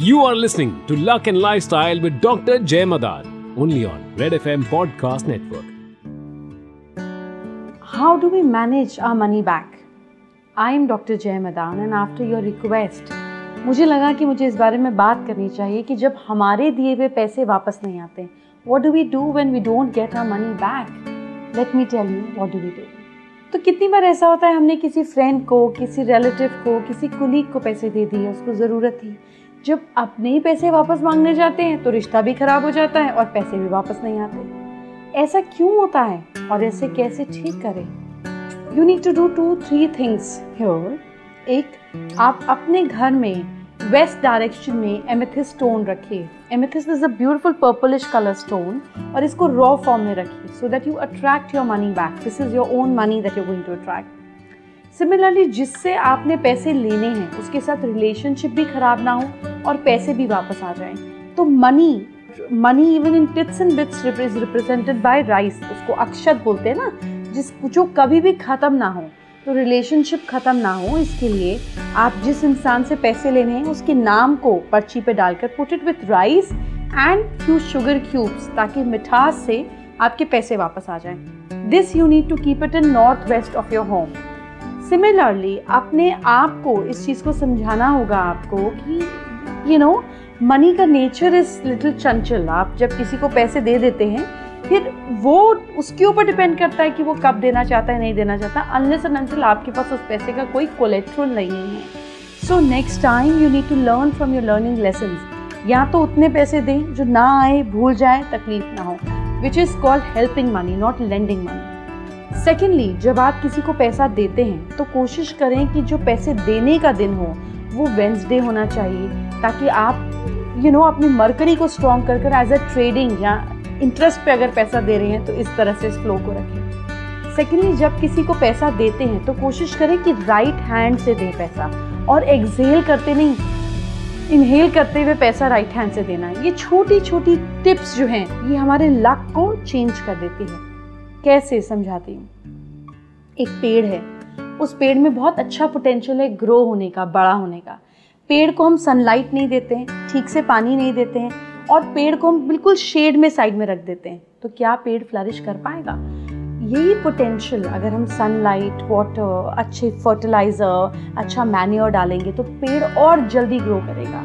You are listening to Luck and Lifestyle with Dr. Jay Madan, only on Red FM Podcast Network. How do we manage our money back? I am Dr. Jay Madan and after your request, मुझे लगा कि मुझे इस बारे में बात करनी चाहिए कि जब हमारे दिए हुए पैसे वापस नहीं आते what do we do when we don't get our money back let me tell you what do we do तो कितनी बार ऐसा होता है हमने किसी फ्रेंड को किसी रिलेटिव को किसी कुलीग को पैसे दे दिए उसको ज़रूरत थी जब अपने ही पैसे वापस मांगने जाते हैं तो रिश्ता भी खराब हो जाता है और पैसे भी वापस नहीं आते। ऐसा क्यों होता है और ऐसे कैसे ठीक करें? You need to do two three things here एक, आप अपने घर में वेस्ट डायरेक्शन में एमेथिस स्टोन रखिए। Amethyst is a beautiful purplish colour stone और इसको रॉ फॉर्म में रखिए so that you attract your money back this is your own money that you going to attract similarly जिससे आपने पैसे लेने हैं, उसके साथ रिलेशनशिप भी खराब ना हो। और पैसे भी वापस आ जाएँ। तो money money even in tits and bits is represented by rice उसको अक्षत बोलते हैं ना, जिस, जो कभी भी ख़त्म ना हो तो रिलेशनशिप ख़त्म ना हो, इसके लिए आप जिस इंसान से पैसे लेने हैं, उसके नाम को पर्ची पे डालकर put it with rice and few sugar cubes ताकि मिठास से आपके पैसे वापस आ जाएँ। This you need to keep it in north west of your home similarly अपने आप को इस चीज़ को समझाना होगा आपको कि यू नो मनी का नेचर इज़ लिटिल चंचल आप जब किसी को पैसे दे देते हैं, फिर वो उसके ऊपर डिपेंड करता है कि वो कब देना चाहता है, नहीं देना चाहता अनलेस अनटिल आपके पास उस पैसे का कोई कोलेट्रल नहीं है। So next time you need to learn from your learning lesson या तो उतने पैसे दें जो ना आए, भूल जाए, तकलीफ़ ना हो which is called helping money not lending money secondly जब आप किसी को पैसा देते हैं तो कोशिश करें कि जो पैसे देने का दिन हो वो वेंसडे होना चाहिए ताकि आप यू you नो know, अपनी मरकरी को स्ट्रॉन्ग कर कर एज अ ट्रेडिंग या इंटरेस्ट पे अगर पैसा दे रहे हैं तो इस तरह से इस फ्लो को रखें। सेकेंडली जब किसी को पैसा देते हैं तो कोशिश करें कि राइट हैंड से दें पैसा और एक्सेल करते नहीं इनहेल करते हुए पैसा राइट हैंड से देना ये छोटी छोटी टिप्स जो हैं ये हमारे लक को चेंज कर देती है। कैसे समझाती हूँ? एक पेड़ है। उस पेड़ में बहुत अच्छा पोटेंशियल है ग्रो होने का, बड़ा होने का। पेड़ को हम सनलाइट नहीं देते हैं, ठीक से पानी नहीं देते हैं और पेड़ को हम बिल्कुल शेड में साइड में रख देते हैं। तो क्या पेड़ फ्लरिश कर पाएगा? यही पोटेंशियल अगर हम सनलाइट वाटर अच्छे फर्टिलाइज़र अच्छा मैन्योर डालेंगे तो पेड़ और जल्दी ग्रो करेगा।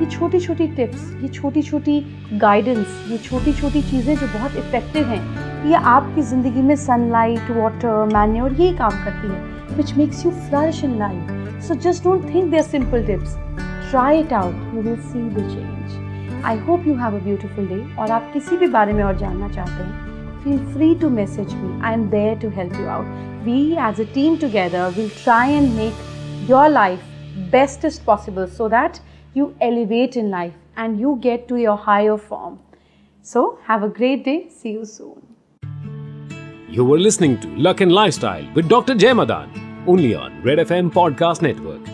ये छोटी छोटी टिप्स ये छोटी छोटी गाइडेंस ये छोटी छोटी चीज़ें जो बहुत इफ़ेक्टिव हैं ये आपकी ज़िंदगी में सनलाइट वाटर मैन्योर ये काम करती है which makes you flourish in life so just don't think there simple tips try it out you will see the change I hope you have a beautiful day और आप किसी भी बारे में और जानना चाहते हैं feel free to message me. I am there to help you out. We, as a team together, will try and make your life best as possible so that you elevate in life and you get to your higher form. So, have a great day. See you soon. You were listening to Luck and Lifestyle with Dr. Jay Madan, only on Red FM Podcast Network.